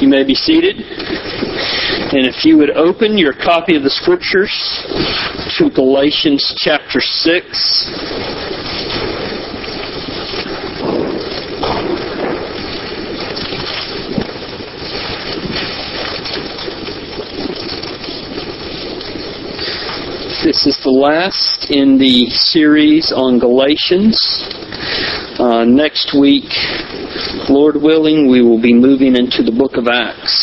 You may be seated. And if you would open your copy of the Scriptures to Galatians chapter 6. This is the last in the series on Galatians. Uh, next week, Lord willing, we will be moving into the book of Acts.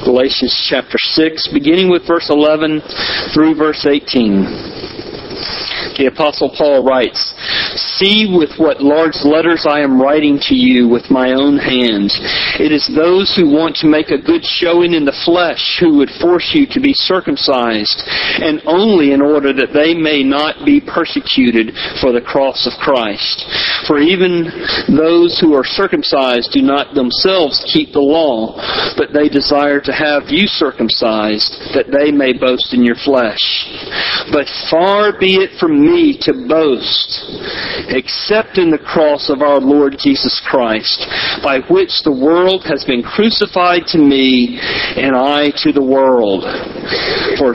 Galatians chapter 6, beginning with verse 11 through verse 18. The Apostle Paul writes, See with what large letters I am writing to you with my own hands. It is those who want to make a good showing in the flesh who would force you to be circumcised, and only in order that they may not be persecuted for the cross of Christ. For even those who are circumcised do not themselves keep the law, but they desire to have you circumcised, that they may boast in your flesh. But far be it from me to boast, except in the cross of our Lord Jesus Christ, by which the world has been crucified to me, and I to the world. For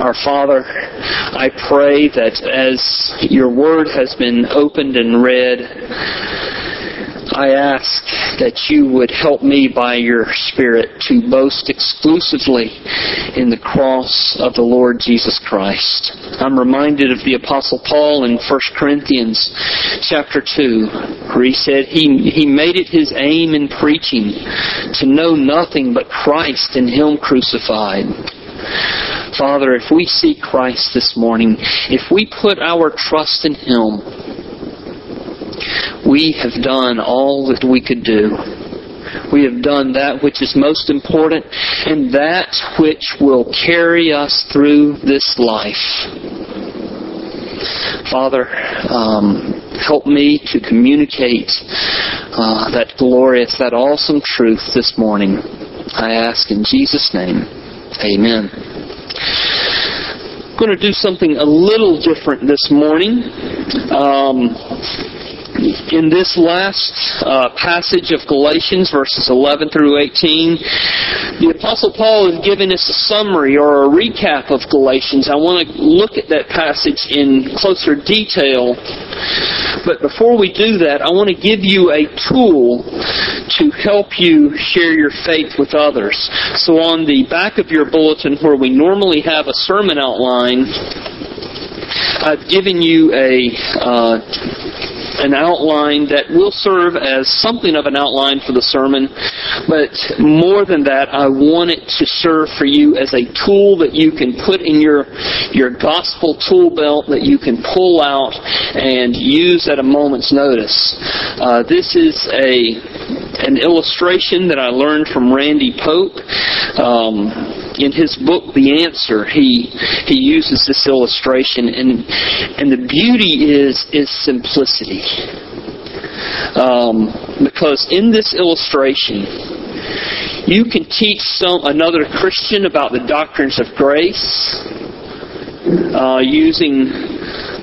Our Father, I pray that as your word has been opened and read, I ask that you would help me by your Spirit to boast exclusively in the cross of the Lord Jesus Christ. I'm reminded of the Apostle Paul in 1 Corinthians chapter 2, where he said he, he made it his aim in preaching to know nothing but Christ and Him crucified. Father, if we see Christ this morning, if we put our trust in Him, we have done all that we could do. We have done that which is most important and that which will carry us through this life. Father, um, help me to communicate uh, that glorious, that awesome truth this morning. I ask in Jesus' name. Amen. I'm going to do something a little different this morning. Um, in this last uh, passage of Galatians, verses 11 through 18, the Apostle Paul is giving us a summary or a recap of Galatians. I want to look at that passage in closer detail. But before we do that, I want to give you a tool to help you share your faith with others. So on the back of your bulletin, where we normally have a sermon outline, I've given you a uh, an outline that will serve as something of an outline for the sermon, but more than that, I want it to serve for you as a tool that you can put in your your gospel tool belt that you can pull out and use at a moment's notice. Uh, this is a an illustration that I learned from Randy Pope. Um, in his book The Answer, he he uses this illustration, and and the beauty is is simplicity. Um, because in this illustration, you can teach some another Christian about the doctrines of grace uh, using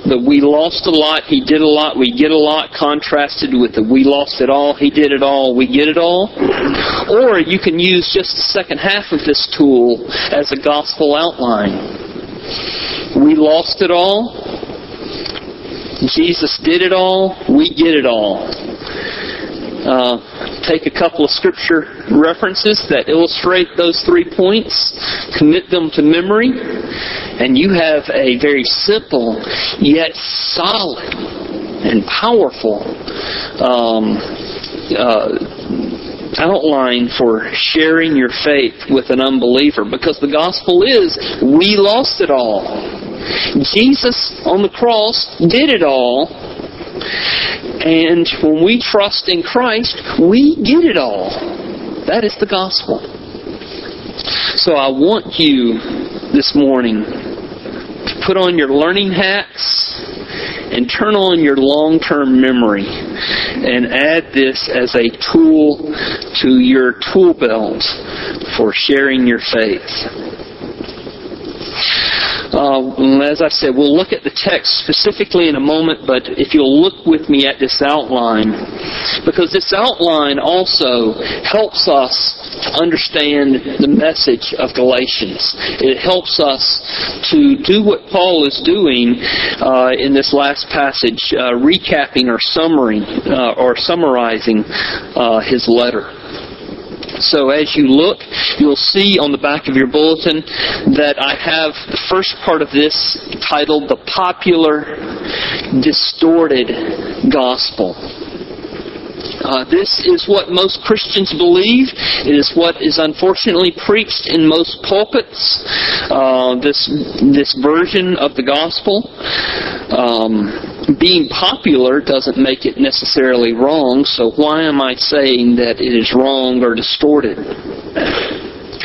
the we lost a lot, he did a lot, we get a lot, contrasted with the we lost it all, he did it all, we get it all. Or you can use just the second half of this tool as a gospel outline. We lost it all, Jesus did it all, we get it all. Uh, take a couple of scripture references that illustrate those three points, commit them to memory, and you have a very simple yet solid and powerful um, uh, outline for sharing your faith with an unbeliever because the gospel is we lost it all. Jesus on the cross did it all And when we trust in Christ, we get it all. That is the gospel. So I want you this morning to put on your learning hats and turn on your long-term memory and add this as a tool to your tool belt for sharing your faith. Uh, as I said, we'll look at the text specifically in a moment, but if you'll look with me at this outline, because this outline also helps us understand the message of Galatians. It helps us to do what Paul is doing uh, in this last passage, uh, recapping or summary uh, or summarizing uh, his letter. So as you look, you'll see on the back of your bulletin that I have the first part of this titled The Popular Distorted Gospel. Uh, this is what most Christians believe. It is what is unfortunately preached in most pulpits. Uh, this this version of the gospel. Um, being popular doesn't make it necessarily wrong. So why am I saying that it is wrong or distorted?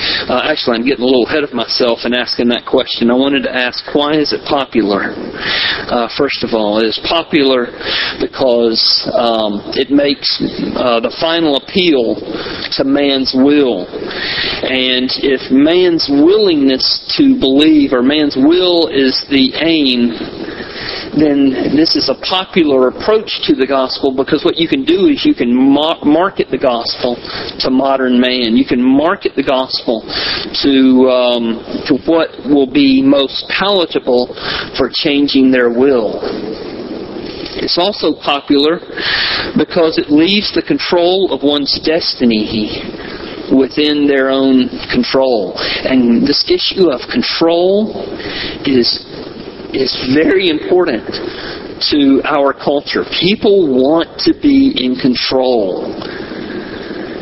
Uh, actually, I'm getting a little ahead of myself in asking that question. I wanted to ask, why is it popular? Uh, first of all, it is popular because um, it makes uh, the final appeal to man's will. And if man's willingness to believe or man's will is the aim, then this is a popular approach to the gospel because what you can do is you can market the gospel to modern man. You can market the gospel to um, to what will be most palatable for changing their will. It's also popular because it leaves the control of one's destiny within their own control. And this issue of control is is very important to our culture. People want to be in control.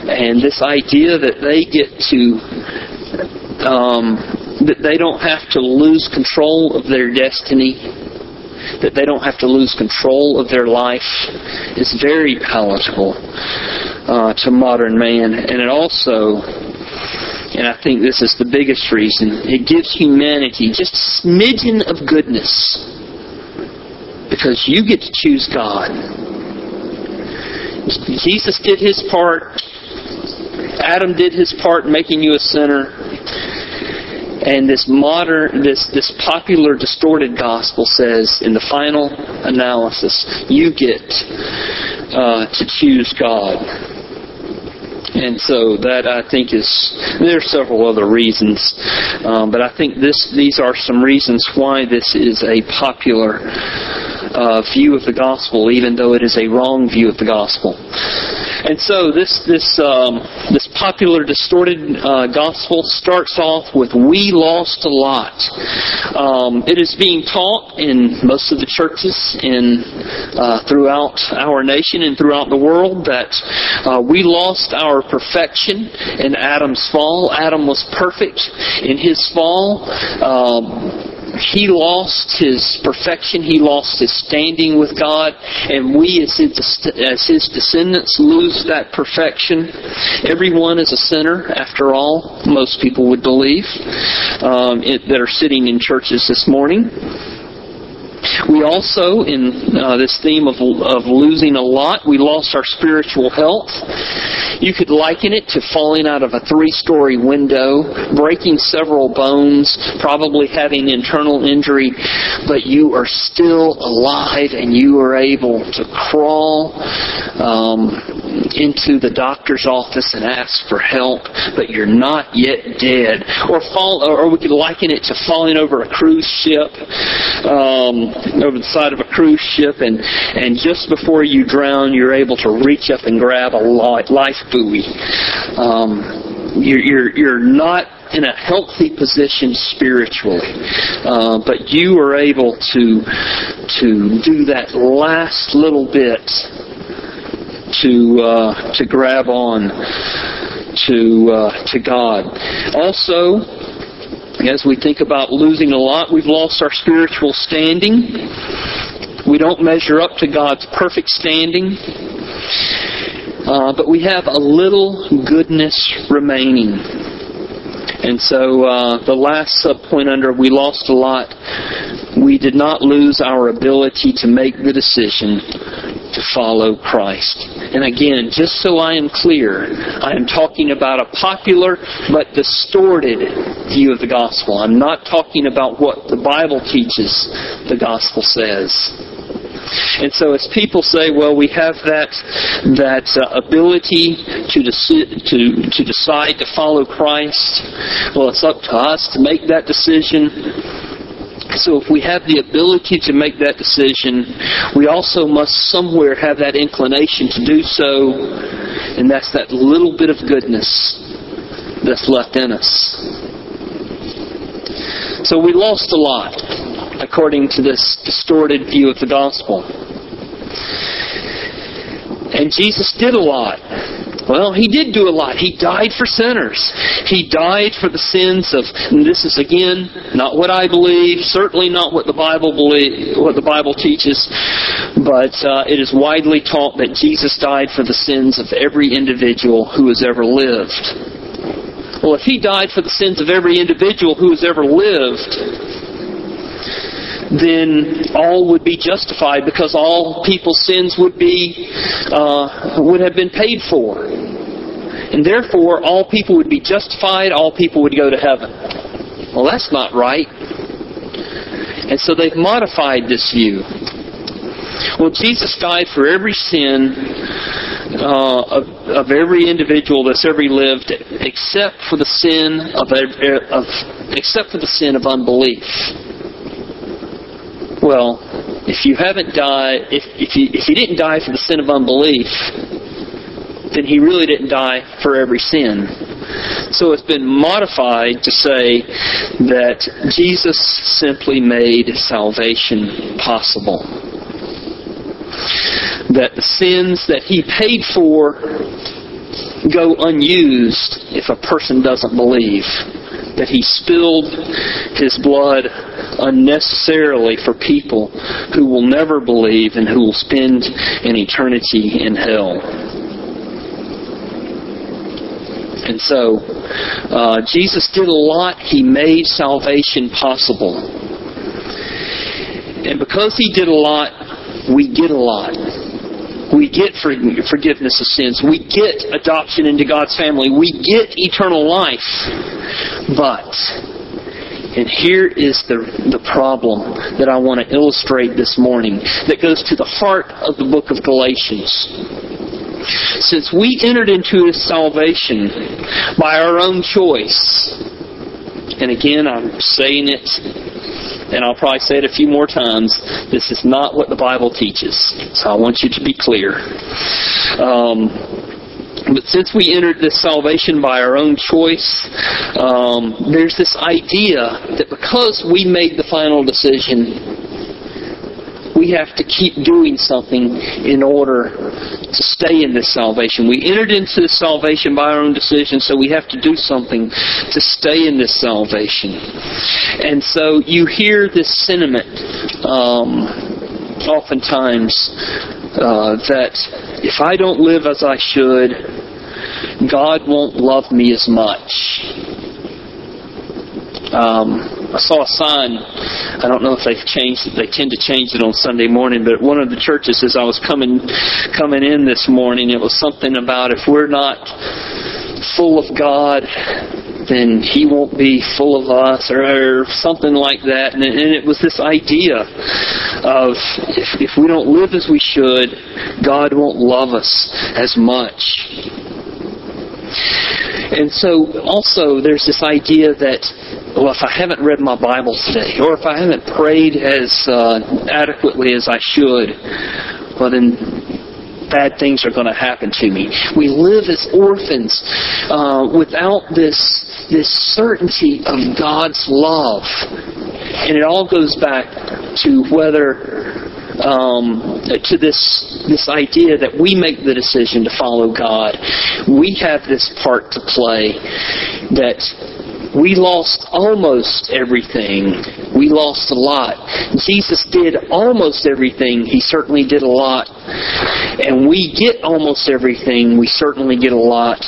And this idea that they get to, um, that they don't have to lose control of their destiny, that they don't have to lose control of their life, is very palatable uh, to modern man. And it also and I think this is the biggest reason. It gives humanity just a smidgen of goodness. Because you get to choose God. Jesus did his part. Adam did his part in making you a sinner. And this modern, this, this popular distorted gospel says, in the final analysis, you get uh, to choose God. And so that I think is there are several other reasons, um, but I think this these are some reasons why this is a popular uh, view of the gospel, even though it is a wrong view of the gospel. And so this this um, this popular distorted uh, gospel starts off with "We lost a lot." Um, it is being taught in most of the churches in uh, throughout our nation and throughout the world that uh, we lost our perfection in Adam's fall. Adam was perfect in his fall. Um, he lost his perfection, he lost his standing with God, and we as his, descendants lose that perfection. Everyone is a sinner, after all, most people would believe, um, it, that are sitting in churches this morning. We also, in uh, this theme of, of losing a lot, we lost our spiritual health. You could liken it to falling out of a three-story window, breaking several bones, probably having internal injury, but you are still alive and you are able to crawl um, into the doctor's office and ask for help, but you're not yet dead. Or fall, or we could liken it to falling over a cruise ship. Um, over the side of a cruise ship, and and just before you drown, you're able to reach up and grab a life buoy. Um, you're, you're you're not in a healthy position spiritually, uh, but you are able to to do that last little bit to uh, to grab on to uh, to God. Also, as we think about losing a lot, we've lost our spiritual standing. We don't measure up to God's perfect standing. Uh, but we have a little goodness remaining. And so uh, the last subpoint under we lost a lot. We did not lose our ability to make the decision to follow Christ. And again, just so I am clear, I am talking about a popular but distorted view of the gospel. I'm not talking about what the Bible teaches the gospel says. And so, as people say, well, we have that that uh, ability to deci- to to decide to follow Christ. Well, it's up to us to make that decision. So if we have the ability to make that decision, we also must somewhere have that inclination to do so, and that's that little bit of goodness that's left in us. So we lost a lot, according to this distorted view of the gospel. And Jesus did a lot. Well, he did do a lot. He died for sinners. He died for the sins of. this is again not what I believe. Certainly not what the Bible believe, what the Bible teaches. But uh, it is widely taught that Jesus died for the sins of every individual who has ever lived. Well, if he died for the sins of every individual who has ever lived, then all would be justified because all people's sins would be uh, would have been paid for. And therefore, all people would be justified, all people would go to heaven. Well, that's not right. And so they've modified this view. Well, Jesus died for every sin uh, of, of every individual that's ever lived, except for the sin of, of except for the sin of unbelief. Well, if you haven't died, if if you if you didn't die for the sin of unbelief, then he really didn't die for every sin. So it's been modified to say that Jesus simply made salvation possible. That the sins that he paid for go unused if a person doesn't believe. That he spilled his blood unnecessarily for people who will never believe and who will spend an eternity in hell. And so, uh, Jesus did a lot. He made salvation possible. And because He did a lot, we get a lot. We get forgiveness of sins. We get adoption into God's family. We get eternal life. But, and here is the, the problem that I want to illustrate this morning that goes to the heart of the book of Galatians. Since we entered into His salvation by our own choice, and again, I'm saying it, and I'll probably say it a few more times, this is not what the Bible teaches. So I want you to be clear. Um, but since we entered this salvation by our own choice, um, there's this idea that because we made the final decision, we have to keep doing something in order to stay in this salvation. We entered into this salvation by our own decision, so we have to do something to stay in this salvation. And so you hear this sentiment um, oftentimes uh, that if I don't live as I should, God won't love me as much. Um, I saw a sign. I don't know if they've changed it. They tend to change it on Sunday morning, but one of the churches, as I was coming coming in this morning, it was something about if we're not full of God, then He won't be full of us, or, or something like that. And, and it was this idea of if, if we don't live as we should, God won't love us as much. And so also there's this idea that well, if I haven't read my Bible today, or if I haven't prayed as uh, adequately as I should, well, then bad things are going to happen to me. We live as orphans uh, without this this certainty of God's love, and it all goes back to whether um, to this this idea that we make the decision to follow God. We have this part to play that We lost almost everything. We lost a lot. Jesus did almost everything. He certainly did a lot. And we get almost everything. We certainly get a lot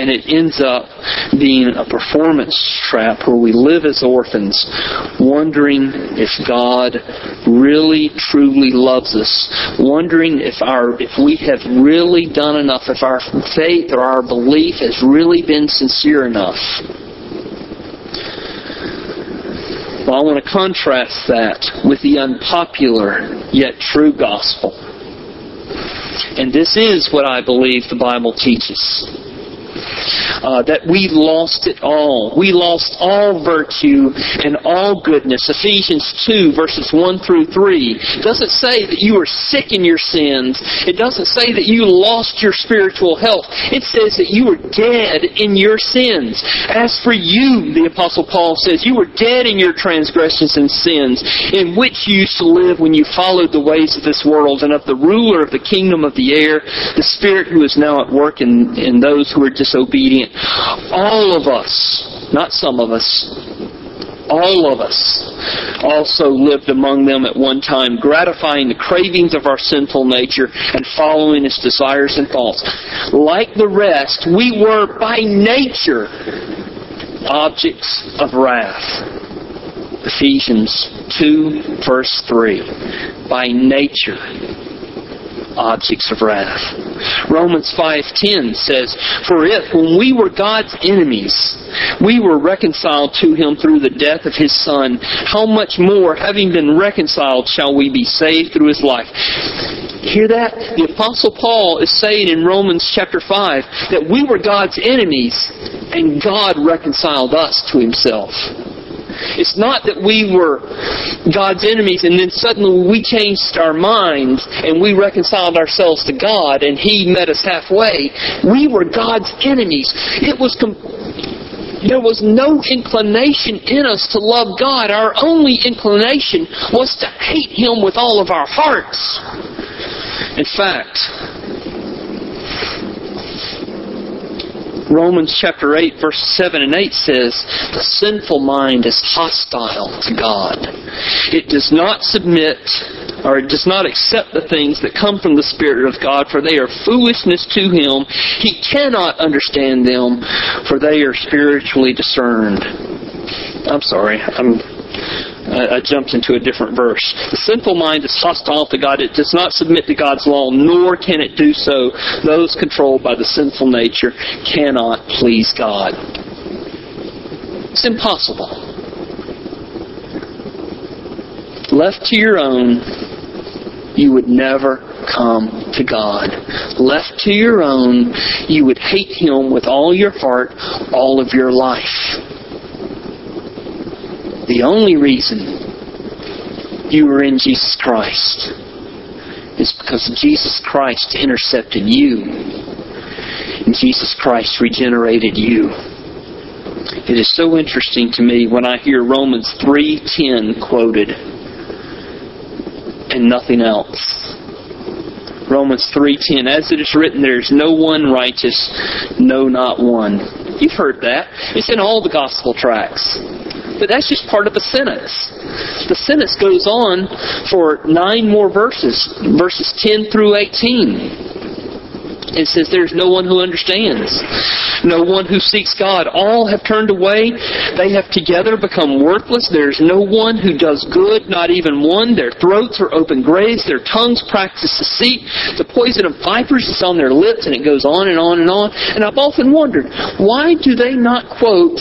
and it ends up being a performance trap where we live as orphans, wondering if God really truly loves us, wondering if our if we have really done enough, if our faith or our belief has really been sincere enough. Well, I want to contrast that with the unpopular yet true gospel. And this is what I believe the Bible teaches uh, that we lost it all. We lost all virtue and all goodness. Ephesians 2, verses 1 through 3 doesn't say that you were sick in your sins. It doesn't say that you lost your spiritual health. It says that you were dead in your sins. As for you, the Apostle Paul says, you were dead in your transgressions and sins, in which you used to live when you followed the ways of this world and of the ruler of the kingdom of the air, the Spirit who is now at work in, in those who are disobedient. All of us, not some of us, all of us also lived among them at one time, gratifying the cravings of our sinful nature and following its desires and thoughts. Like the rest, we were by nature objects of wrath. Ephesians 2, verse 3. By nature, objects of wrath. Romans 5:10 says, "For if when we were God's enemies, we were reconciled to him through the death of his son, how much more having been reconciled shall we be saved through his life?" Hear that? The apostle Paul is saying in Romans chapter 5 that we were God's enemies and God reconciled us to himself. It's not that we were God's enemies and then suddenly we changed our minds and we reconciled ourselves to God and He met us halfway. We were God's enemies. It was com- there was no inclination in us to love God. Our only inclination was to hate Him with all of our hearts. In fact, Romans chapter 8 verse 7 and 8 says, the sinful mind is hostile to God. It does not submit or it does not accept the things that come from the Spirit of God, for they are foolishness to him. He cannot understand them, for they are spiritually discerned. I'm sorry, I'm Uh, uh, I, jumped into a different verse. The sinful mind is hostile to God. It does not submit to God's law, nor can it do so. Those controlled by the sinful nature cannot please God. It's impossible. Left to your own, you would never come to God. Left to your own, you would hate Him with all your heart, all of your life. The only reason you are in Jesus Christ is because Jesus Christ intercepted you. And Jesus Christ regenerated you. It is so interesting to me when I hear Romans 3:10 quoted and nothing else. Romans 3:10 as it is written there is no one righteous no not one. You've heard that. It's in all the gospel tracts. But that's just part of the sentence. The sentence goes on for nine more verses, verses 10 through 18. It says, There's no one who understands, no one who seeks God. All have turned away. They have together become worthless. There's no one who does good, not even one. Their throats are open graves. Their tongues practice deceit. The poison of vipers is on their lips, and it goes on and on and on. And I've often wondered, why do they not quote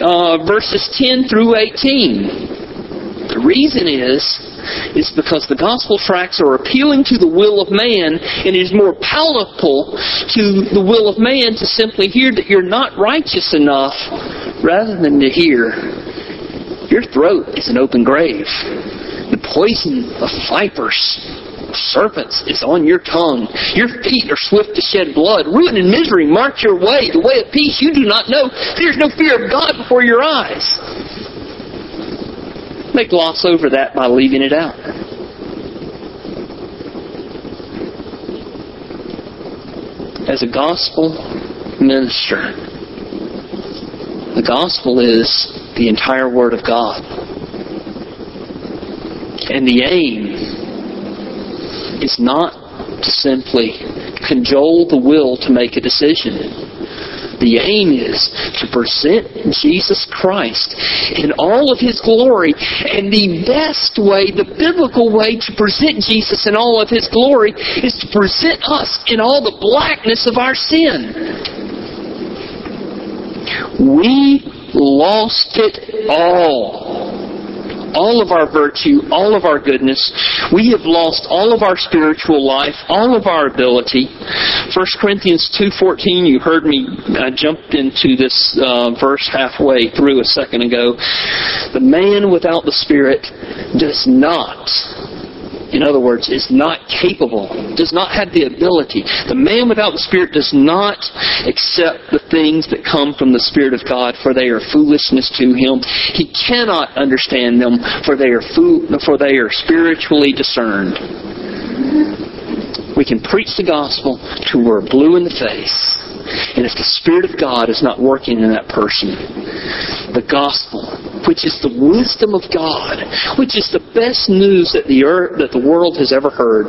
uh, verses 10 through 18? The reason is is because the gospel tracts are appealing to the will of man, and it is more palatable to the will of man to simply hear that you're not righteous enough rather than to hear your throat is an open grave. The poison of vipers serpents is on your tongue. Your feet are swift to shed blood. Ruin and misery mark your way. The way of peace you do not know. There's no fear of God before your eyes. They gloss over that by leaving it out. As a gospel minister, The gospel is the entire Word of God. And the aim is not to simply cajole the will to make a decision. The aim is to present Jesus Christ in all of His glory. And the best way, the biblical way to present Jesus in all of His glory is to present us in all the blackness of our sin. We lost it all all of our virtue, all of our goodness. We have lost all of our spiritual life, all of our ability. 1 Corinthians 2.14, you heard me, I jumped into this uh, verse halfway through a second ago. The man without the Spirit does not in other words, is not capable, does not have the ability. The man without the Spirit does not accept the things that come from the Spirit of God, for they are foolishness to him. He cannot understand them, for they are fo- for they are spiritually discerned. We can preach the gospel to we're blue in the face. And if the Spirit of God is not working in that person, the gospel, which is the wisdom of God, which is the best news that the earth, that the world has ever heard,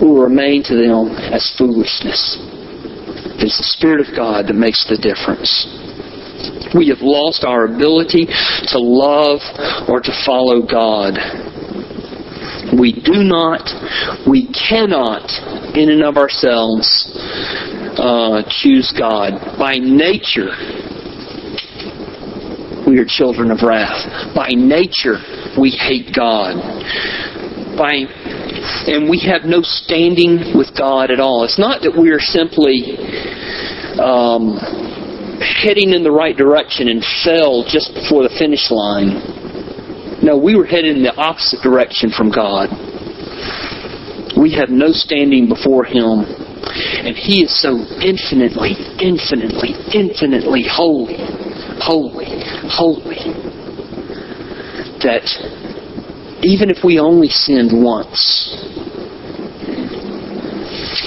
will remain to them as foolishness. It's the Spirit of God that makes the difference. We have lost our ability to love or to follow God. We do not, we cannot, in and of ourselves, uh, choose God. By nature, we are children of wrath. By nature, we hate God. By and we have no standing with God at all. It's not that we are simply um, heading in the right direction and fell just before the finish line. No, we were headed in the opposite direction from God. We have no standing before Him. And He is so infinitely, infinitely, infinitely holy, holy, holy, that even if we only sinned once,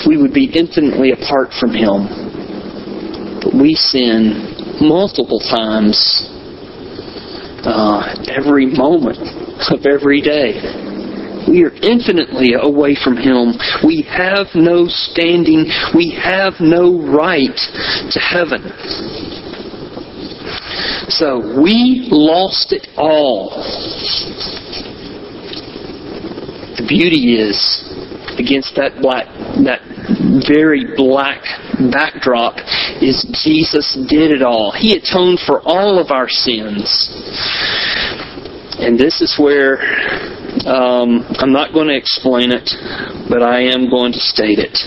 we would be infinitely apart from Him. But we sin multiple times uh, every moment of every day. We are infinitely away from Him. We have no standing. We have no right to heaven. So we lost it all. The beauty is, against that black, that very black backdrop, is Jesus did it all. He atoned for all of our sins. And this is where um, I'm not going to explain it, but I am going to state it.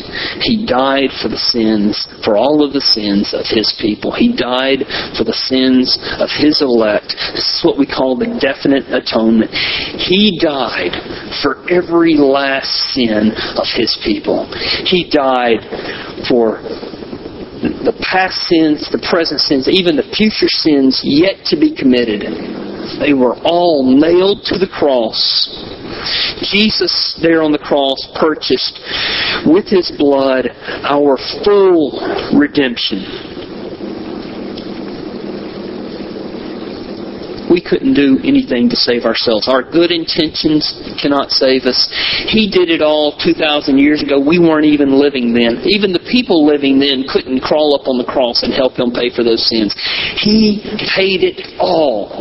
He died for the sins, for all of the sins of His people. He died for the sins of His elect. This is what we call the definite atonement. He died for every last sin of His people. He died for the past sins, the present sins, even the future sins yet to be committed. They were all nailed to the cross. Jesus, there on the cross, purchased with his blood our full redemption. We couldn't do anything to save ourselves. Our good intentions cannot save us. He did it all 2,000 years ago. We weren't even living then. Even the people living then couldn't crawl up on the cross and help him pay for those sins. He paid it all.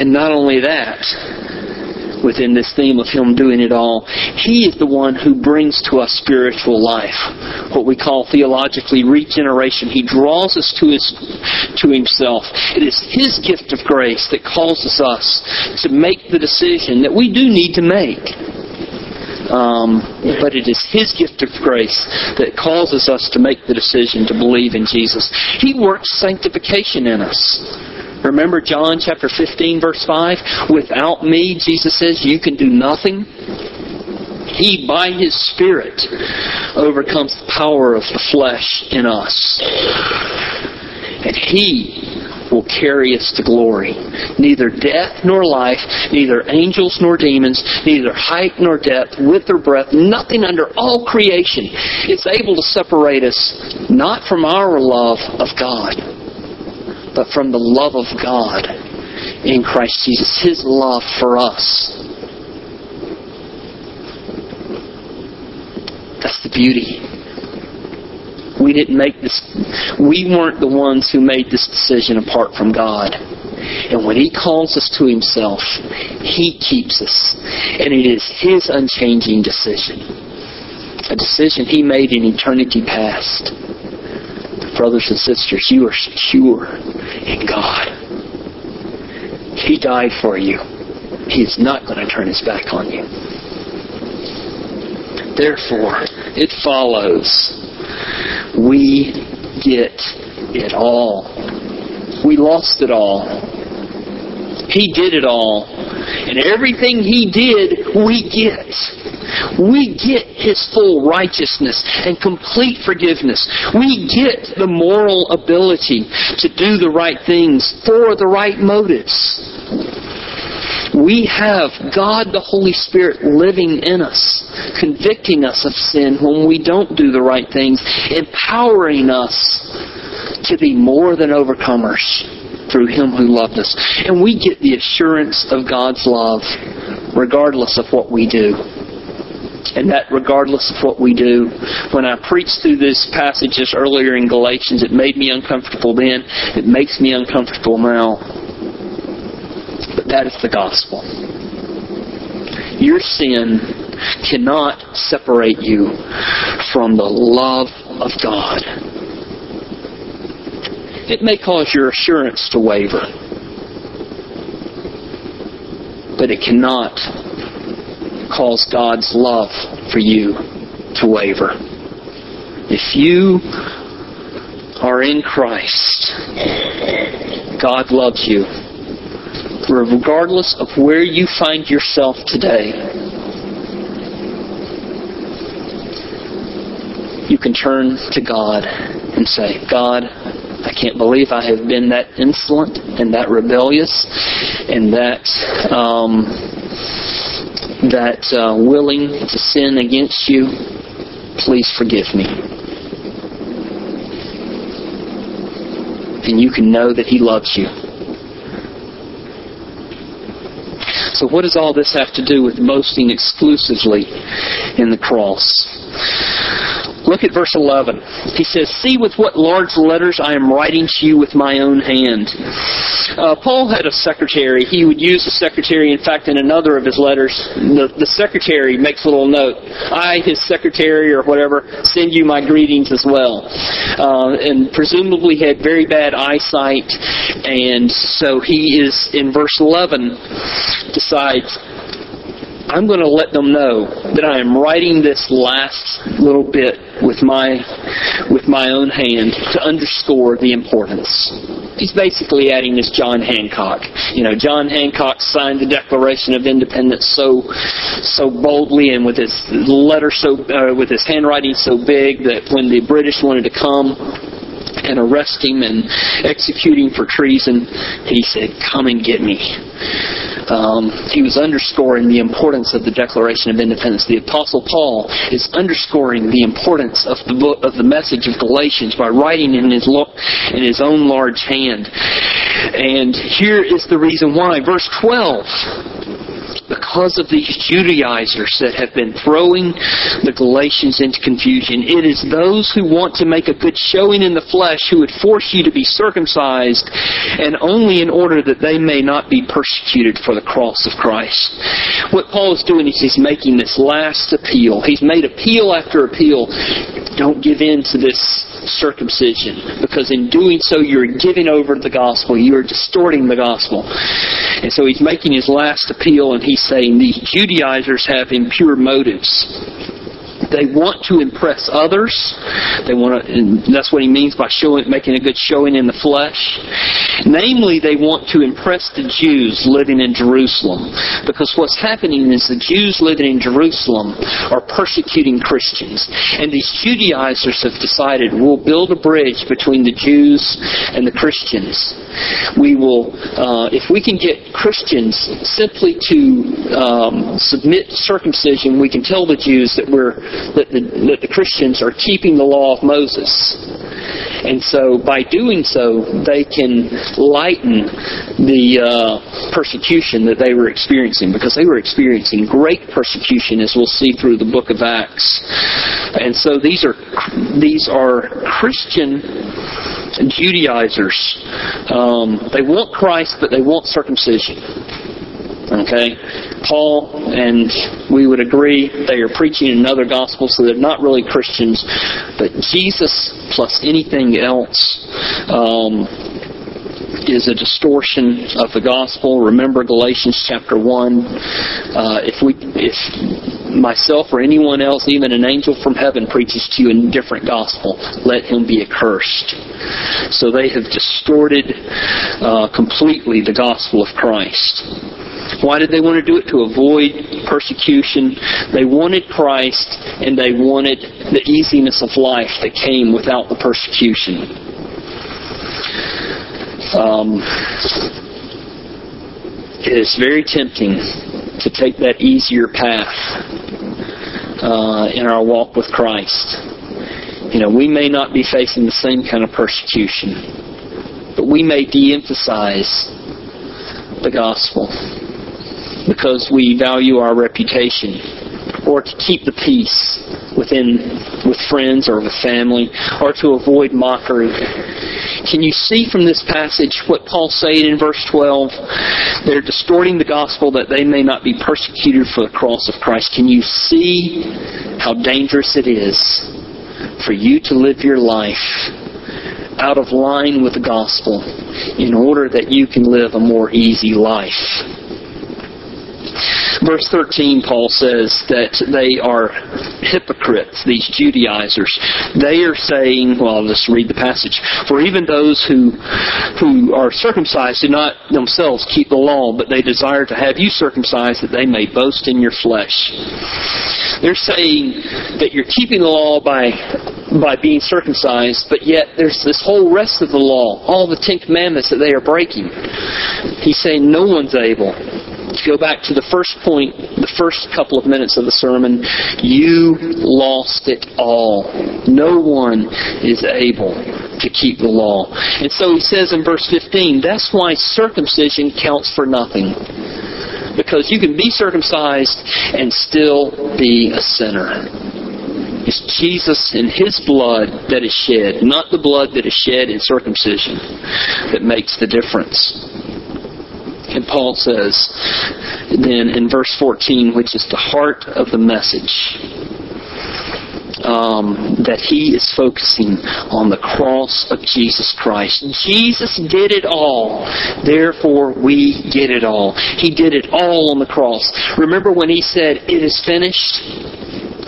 And not only that, within this theme of Him doing it all, He is the one who brings to us spiritual life, what we call theologically regeneration. He draws us to His to Himself. It is His gift of grace that causes us to make the decision that we do need to make. Um, but it is His gift of grace that causes us to make the decision to believe in Jesus. He works sanctification in us. Remember John chapter 15 verse 5? Without me, Jesus says, you can do nothing. He, by His Spirit, overcomes the power of the flesh in us. And He will carry us to glory. Neither death nor life, neither angels nor demons, neither height nor depth, width or breadth, nothing under all creation is able to separate us not from our love of God, but from the love of God in Christ Jesus, His love for us. That's the beauty. We didn't make this, we weren't the ones who made this decision apart from God. And when He calls us to Himself, He keeps us. And it is His unchanging decision. A decision He made in eternity past. Brothers and sisters, you are secure in God. He died for you. He is not going to turn His back on you. Therefore, it follows we get it all. We lost it all. He did it all. And everything He did, we get. We get His full righteousness and complete forgiveness. We get the moral ability to do the right things for the right motives. We have God the Holy Spirit living in us, convicting us of sin when we don't do the right things, empowering us to be more than overcomers through Him who loved us. And we get the assurance of God's love regardless of what we do. And that regardless of what we do. When I preached through this passage just earlier in Galatians, it made me uncomfortable then. It makes me uncomfortable now. But that is the gospel. Your sin cannot separate you from the love of God. It may cause your assurance to waver, but it cannot cause God's love for you to waver. If you are in Christ, God loves you regardless of where you find yourself today, you can turn to God and say, God, I can't believe I have been that insolent and that rebellious and that um, that uh, willing to sin against you. Please forgive me. And you can know that He loves you. So, what does all this have to do with boasting exclusively in the cross? Look at verse 11. He says, See with what large letters I am writing to you with my own hand. Uh, Paul had a secretary. He would use a secretary. In fact, in another of his letters, the, the secretary makes a little note. I, his secretary or whatever, send you my greetings as well. Uh, and presumably had very bad eyesight. And so he is, in verse 11, decides, I'm going to let them know that I am writing this last little bit with my with my own hand to underscore the importance. He's basically adding this John Hancock. You know, John Hancock signed the Declaration of Independence so so boldly and with his letter so uh, with his handwriting so big that when the British wanted to come and arrest him and execute him for treason, he said, "Come and get me." Um, he was underscoring the importance of the Declaration of Independence. The Apostle Paul is underscoring the importance of the book of the message of Galatians by writing in his lo- in his own large hand. And here is the reason why. Verse twelve because of these Judaizers that have been throwing the Galatians into confusion. It is those who want to make a good showing in the flesh who would force you to be circumcised, and only in order that they may not be persecuted for the cross of Christ. What Paul is doing is he's making this last appeal. He's made appeal after appeal. Don't give in to this circumcision because in doing so you're giving over the gospel you're distorting the gospel and so he's making his last appeal he's saying. These judaizers have impure motives They want to impress others. They want to, and that's what he means by showing, making a good showing in the flesh. Namely, they want to impress the Jews living in Jerusalem. Because what's happening is the Jews living in Jerusalem are persecuting Christians. And these Judaizers have decided we'll build a bridge between the Jews and the Christians. We will, uh, if we can get Christians simply to um, submit circumcision, we can tell the Jews that we're that the, that the Christians are keeping the law of Moses. And so by doing so, they can lighten the uh, persecution that they were experiencing because they were experiencing great persecution as we'll see through the book of Acts. And so these are these are Christian Judaizers. Um, they want Christ, but they want circumcision. Okay? Paul and we would agree they are preaching another gospel, so they're not really Christians, but Jesus plus anything else um, is a distortion of the gospel. Remember Galatians chapter 1. Uh, if we, if myself or anyone else, even an angel from heaven, preaches to you a different gospel, let him be accursed. So they have distorted uh, completely the gospel of Christ. Why did they want to do it? To avoid persecution. They wanted Christ and they wanted the easiness of life that came without the persecution. Um, it is very tempting to take that easier path uh, in our walk with Christ. You know, we may not be facing the same kind of persecution, but we may de emphasize the gospel because we value our reputation or to keep the peace within with friends or with family or to avoid mockery. Can you see from this passage what Paul said in verse 12? They're distorting the gospel that they may not be persecuted for the cross of Christ. Can you see how dangerous it is for you to live your life out of line with the gospel in order that you can live a more easy life? Verse 13, Paul says that they are hypocrites, these Judaizers. They are saying, well, just read the passage. For even those who, who are circumcised do not themselves keep the law, but they desire to have you circumcised that they may boast in your flesh. They're saying that you're keeping the law by by being circumcised, but yet there's this whole rest of the law, all the Ten Commandments that they are breaking. He's saying no one's able to go back to the first point, the first couple of minutes of the sermon, you lost it all. No one is able to keep the law. And so he says in verse 15, that's why circumcision counts for nothing. Because you can be circumcised and still be a sinner. It's Jesus and His blood that is shed, not the blood that is shed in circumcision, that makes the difference. And Paul says then in verse 14, which is the heart of the message, um, that he is focusing on the cross of Jesus Christ. Jesus did it all. Therefore, we get it all. He did it all on the cross. Remember when he said, It is finished?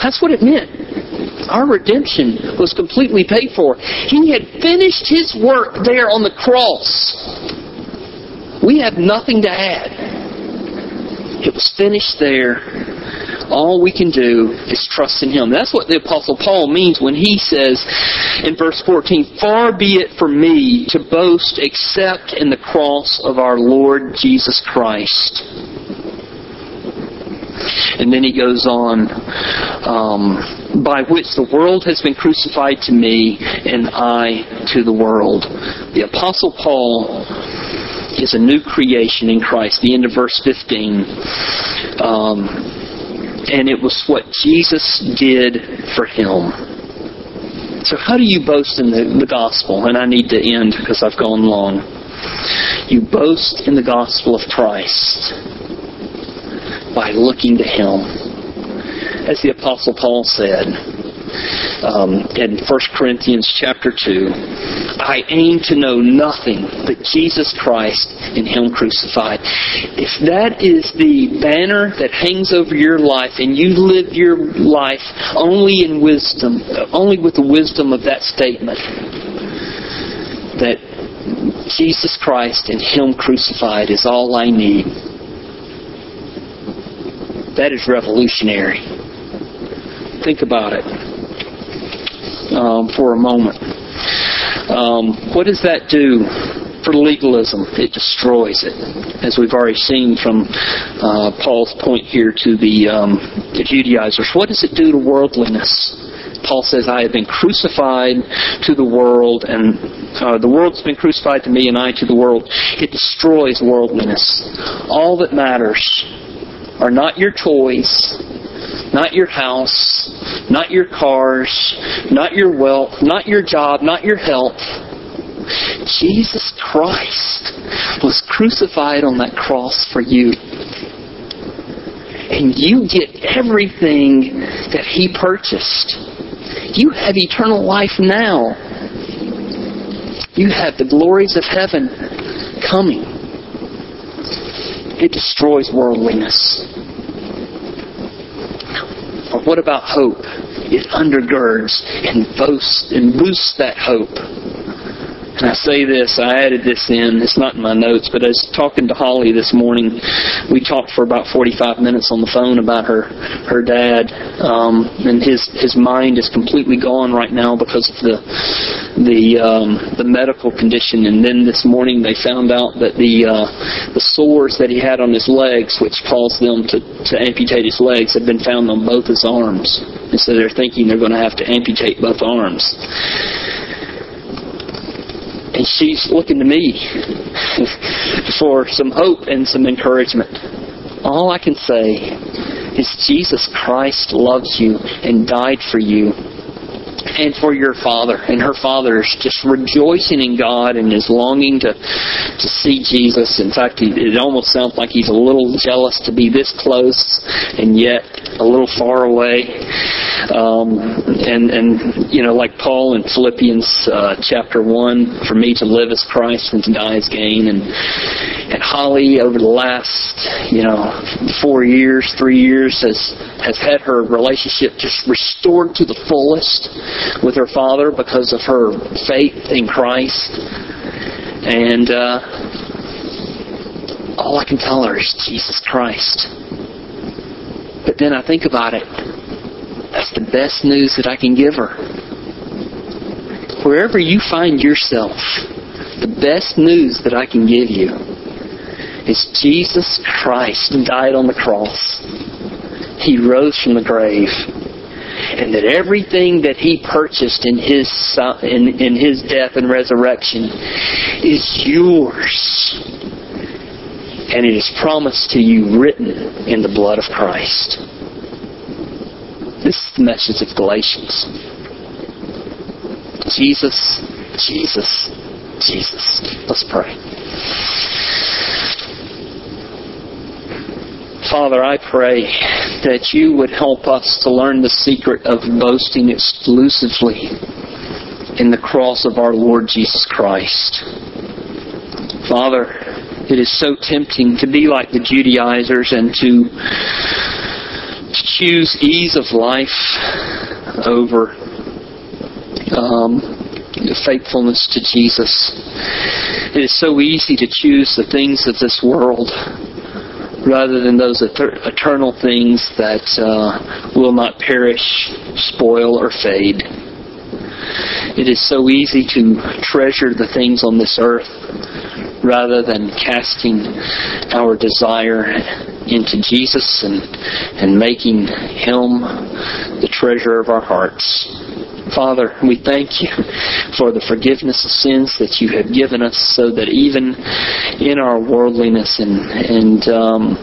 That's what it meant. Our redemption was completely paid for. He had finished his work there on the cross. We have nothing to add. It was finished there. All we can do is trust in Him. That's what the Apostle Paul means when he says in verse 14, Far be it from me to boast except in the cross of our Lord Jesus Christ. And then he goes on, um, by which the world has been crucified to me and I to the world. The Apostle Paul is a new creation in Christ. The end of verse 15. Um, and it was what Jesus did for him. So, how do you boast in the, the gospel? And I need to end because I've gone long. You boast in the gospel of Christ by looking to Him. As the Apostle Paul said um, in 1 Corinthians chapter 2, I aim to know nothing but Jesus Christ and Him crucified. If that is the banner that hangs over your life and you live your life only in wisdom, only with the wisdom of that statement, that Jesus Christ and Him crucified is all I need. That is revolutionary. Think about it um, for a moment. Um, what does that do for legalism? It destroys it, as we've already seen from uh, Paul's point here to the, um, the Judaizers. What does it do to worldliness? Paul says, I have been crucified to the world, and uh, the world's been crucified to me, and I to the world. It destroys worldliness. All that matters are not your toys, not your house, not your cars, not your wealth, not your job, not your health. Jesus Christ was crucified on that cross for you. And you get everything that He purchased. You have eternal life now. You have the glories of heaven coming. It destroys worldliness. What about hope? It undergirds and boasts and boosts that hope. And I say this, I added this in, it's not in my notes, but I was talking to Holly this morning. We talked for about 45 minutes on the phone about her her dad, um, and his his mind is completely gone right now because of the the um, the medical condition. And then this morning they found out that the uh, the sores that he had on his legs, which caused them to to amputate his legs, had been found on both his arms. And so they're thinking they're going to have to amputate both arms and she's looking to me for some hope and some encouragement. All I can say is Jesus Christ loves you and died for you and for your father. And her father is just rejoicing in God and is longing to to see Jesus. In fact, it almost sounds like he's a little jealous to be this close and yet a little far away. Um, and and you know, like Paul in Philippians uh, chapter one, for me to live as Christ and to die as gain. And and Holly over the last you know four years, three years has has had her relationship just restored to the fullest with her father because of her faith in Christ. And uh, all I can tell her is Jesus Christ. But then I think about it. That's the best news that I can give her. Wherever you find yourself, the best news that I can give you is Jesus Christ died on the cross. He rose from the grave and that everything that he purchased in his in, in his death and resurrection is yours and it is promised to you written in the blood of Christ. This is the message of Galatians. Jesus Jesus Jesus. Let's pray. Father, I pray that you would help us to learn the secret of boasting exclusively in the cross of our Lord Jesus Christ. Father, it is so tempting to be like the Judaizers and to, to choose ease of life over um, faithfulness to Jesus. It is so easy to choose the things of this world rather than those eternal things that uh, will not perish, spoil, or fade. It is so easy to treasure the things on this earth rather than casting our desire into Jesus and, and making Him the treasure of our hearts. Father, we thank you for the forgiveness of sins that you have given us so that even in our worldliness and, and, um,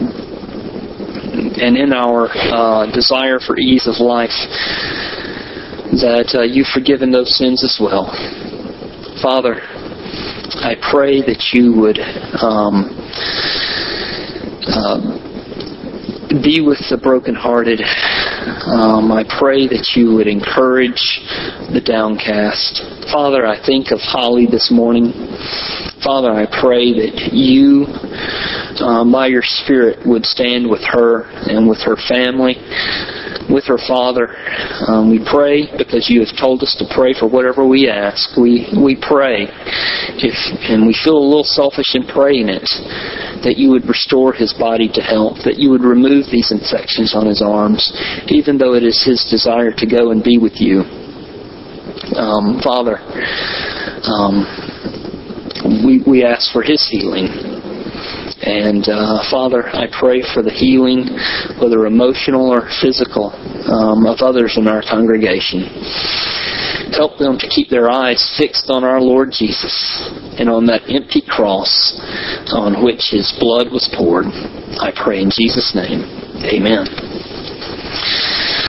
and in our uh, desire for ease of life, that uh, you've forgiven those sins as well. Father, I pray that you would um, uh, be with the brokenhearted. Um, I pray that you would encourage the downcast. Father, I think of Holly this morning. Father, I pray that you, um, by your Spirit, would stand with her and with her family with her father. Um, we pray because you have told us to pray for whatever we ask. We we pray, if and we feel a little selfish in praying it, that you would restore his body to health, that you would remove these infections on his arms, even though it is his desire to go and be with you. Um, Father, um, we we ask for his healing. And uh, Father, I pray for the healing, whether emotional or physical, um, of others in our congregation. Help them to keep their eyes fixed on our Lord Jesus and on that empty cross on which his blood was poured. I pray in Jesus' name. Amen.